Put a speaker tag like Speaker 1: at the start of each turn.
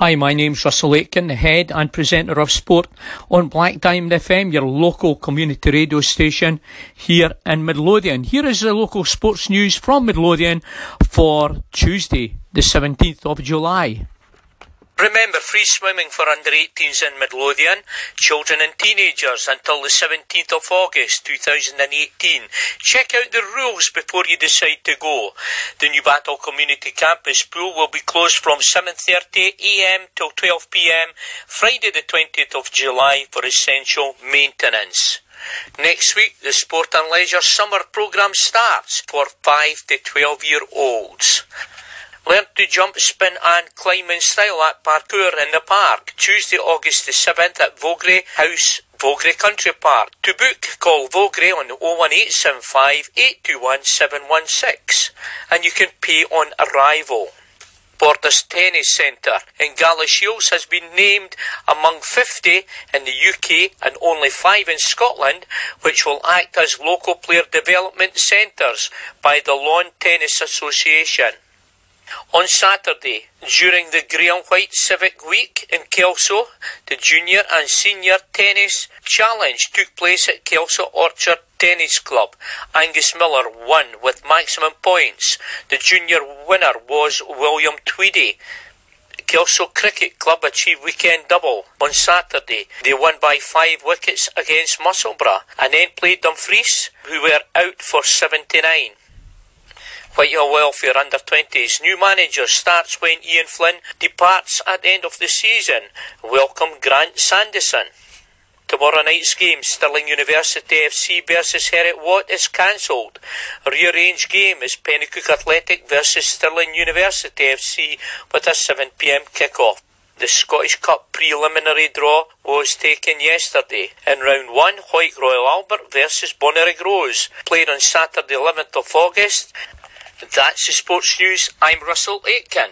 Speaker 1: Hi, my name's Russell Aitken, the head and presenter of sport on Black Diamond FM, your local community radio station here in Midlothian. Here is the local sports news from Midlothian for Tuesday, the 17th of July. Remember free swimming for under 18s in Midlothian, children and teenagers until the 17th of August 2018. Check out the rules before you decide to go. The Newbattle Community Campus pool will be closed from 7.30am till 12pm Friday the 20th of July for essential maintenance. Next week, the Sport and Leisure Summer Programme starts for 5 to 12 year olds. Learn to jump, spin and climb in style at Parkour in the Park, Tuesday, August the 7th at Vogrie House, Vogrie Country Park. To book, call Vogrie on 01875 821716 and you can pay on arrival. Borders Tennis Centre in Galashiels has been named among 50 in the UK and only 5 in Scotland, which will act as local player development centres by the Lawn Tennis Association. On Saturday, during the Graham White Civic Week in Kelso, the Junior and Senior Tennis Challenge took place at Kelso Orchard Tennis Club. Angus Miller won with maximum points. The junior winner was William Tweedy. Kelso Cricket Club achieved weekend double on Saturday. They won by five wickets against Musselburgh and then played Dumfries, who were out for 79. Whitehill Welfare under 20s. New manager starts when Ian Flynn departs at the end of the season. Welcome Grant Sanderson. Tomorrow night's game, Stirling University FC versus Heriot Watt is cancelled. Rearranged game is Penicuik Athletic versus Stirling University FC with a 7pm kick-off. The Scottish Cup preliminary draw was taken yesterday. In round one, Hawick Royal Albert versus Bonnyrigg Rose played on Saturday 11th of August that's the sports news. I'm Russell Aitken.